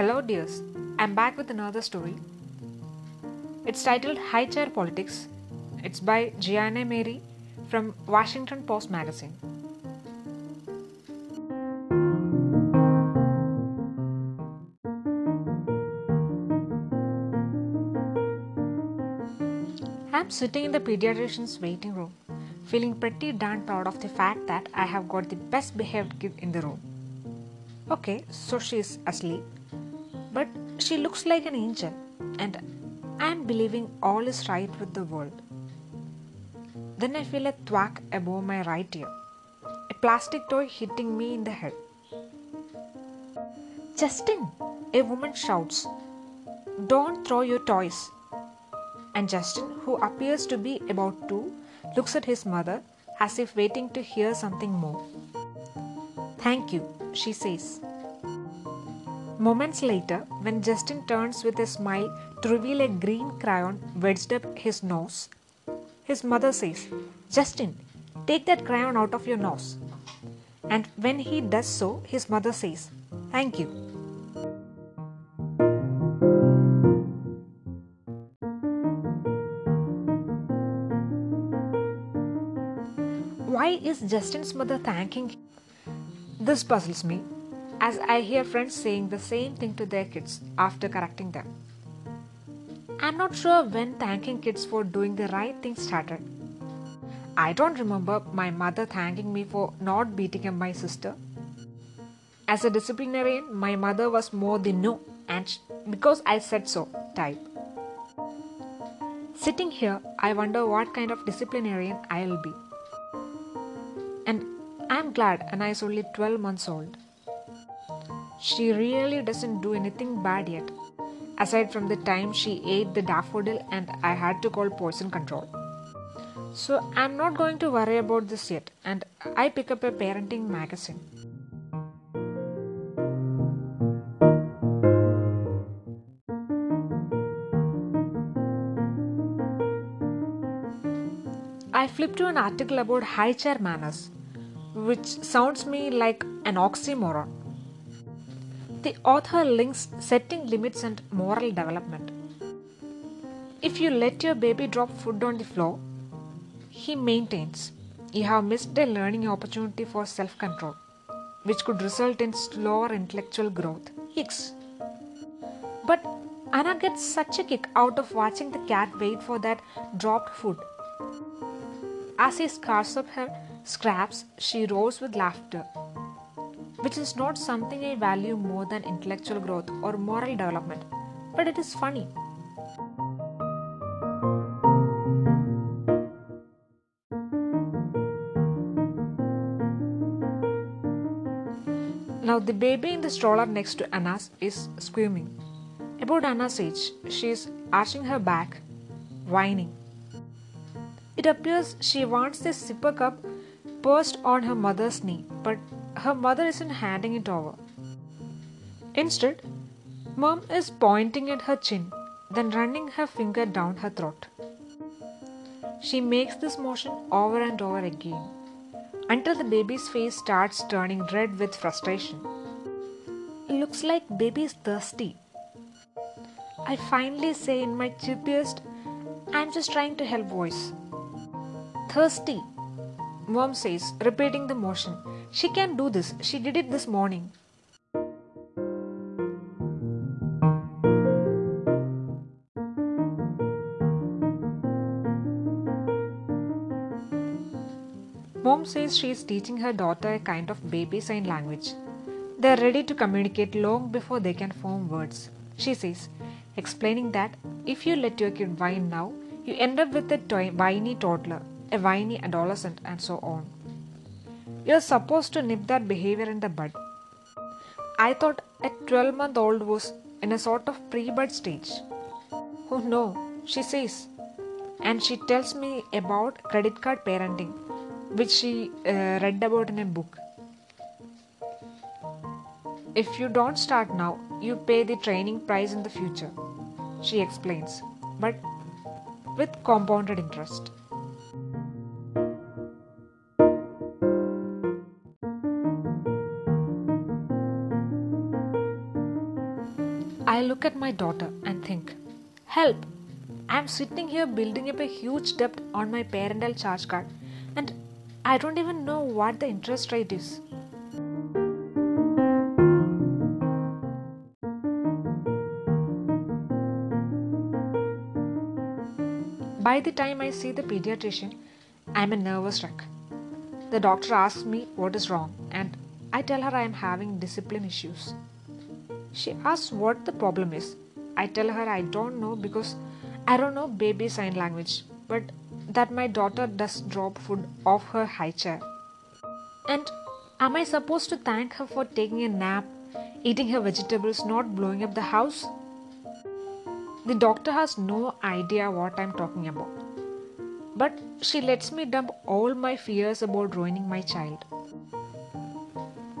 Hello, dears. I'm back with another story. It's titled High Chair Politics. It's by Gianna Mary from Washington Post Magazine. I'm sitting in the pediatrician's waiting room, feeling pretty darn proud of the fact that I have got the best behaved kid in the room. Okay, so she's asleep, she looks like an angel, and I'm believing all is right with the world. Then I feel a thwack above my right ear, a plastic toy hitting me in the head. Justin, a woman shouts, Don't throw your toys. And Justin, who appears to be about two, looks at his mother as if waiting to hear something more. Thank you, she says. Moments later, when Justin turns with a smile to reveal a green crayon wedged up his nose, his mother says, Justin, take that crayon out of your nose. And when he does so, his mother says, Thank you. Why is Justin's mother thanking him? This puzzles me as I hear friends saying the same thing to their kids after correcting them. I'm not sure when thanking kids for doing the right thing started. I don't remember my mother thanking me for not beating up my sister. As a disciplinarian, my mother was more the no and sh- because I said so type. Sitting here, I wonder what kind of disciplinarian I'll be. And I'm glad Anna is only 12 months old. She really doesn't do anything bad yet, aside from the time she ate the daffodil and I had to call poison control. So I'm not going to worry about this yet, and I pick up a parenting magazine. I flip to an article about high chair manners, which sounds me like an oxymoron. The author links setting limits and moral development. If you let your baby drop food on the floor, he maintains you have missed a learning opportunity for self control, which could result in slower intellectual growth. Hicks. But Anna gets such a kick out of watching the cat wait for that dropped food. As he scars up her scraps, she roars with laughter, which is not something I value more than intellectual growth or moral development, but it is funny. Now, the baby in the stroller next to Anna's is squirming. About Anna's age, she is arching her back, whining. It appears she wants the sipper cup perched on her mother's knee, but her mother isn't handing it over. Instead, mom is pointing at her chin, then running her finger down her throat. She makes this motion over and over again until the baby's face starts turning red with frustration. Looks like baby is thirsty. I finally say in my chippiest, I'm just trying to help voice. Thirsty, mom says, repeating the motion. She can do this. She did it this morning. Mom says she is teaching her daughter a kind of baby sign language. They are ready to communicate long before they can form words. She says, explaining that if you let your kid whine now, you end up with a whiny toddler, a whiny adolescent, and so on. You're supposed to nip that behavior in the bud. I thought a 12 month old was in a sort of pre bud stage. Oh no, she says. And she tells me about credit card parenting, which she uh, read about in a book. If you don't start now, you pay the training price in the future, she explains, but with compounded interest. I look at my daughter and think, help! I'm sitting here building up a huge debt on my parental charge card and I don't even know what the interest rate is. By the time I see the pediatrician, I'm a nervous wreck. The doctor asks me what is wrong, and I tell her I am having discipline issues. She asks what the problem is. I tell her I don't know because I don't know baby sign language, but that my daughter does drop food off her high chair. And am I supposed to thank her for taking a nap, eating her vegetables, not blowing up the house? The doctor has no idea what I'm talking about. But she lets me dump all my fears about ruining my child.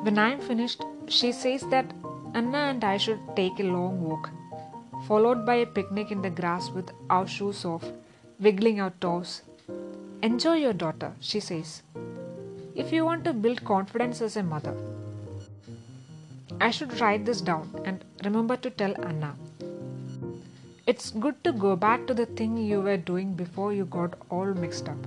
When I'm finished, she says that Anna and I should take a long walk, followed by a picnic in the grass with our shoes off, wiggling our toes. Enjoy your daughter, she says, if you want to build confidence as a mother. I should write this down and remember to tell Anna. It's good to go back to the thing you were doing before you got all mixed up.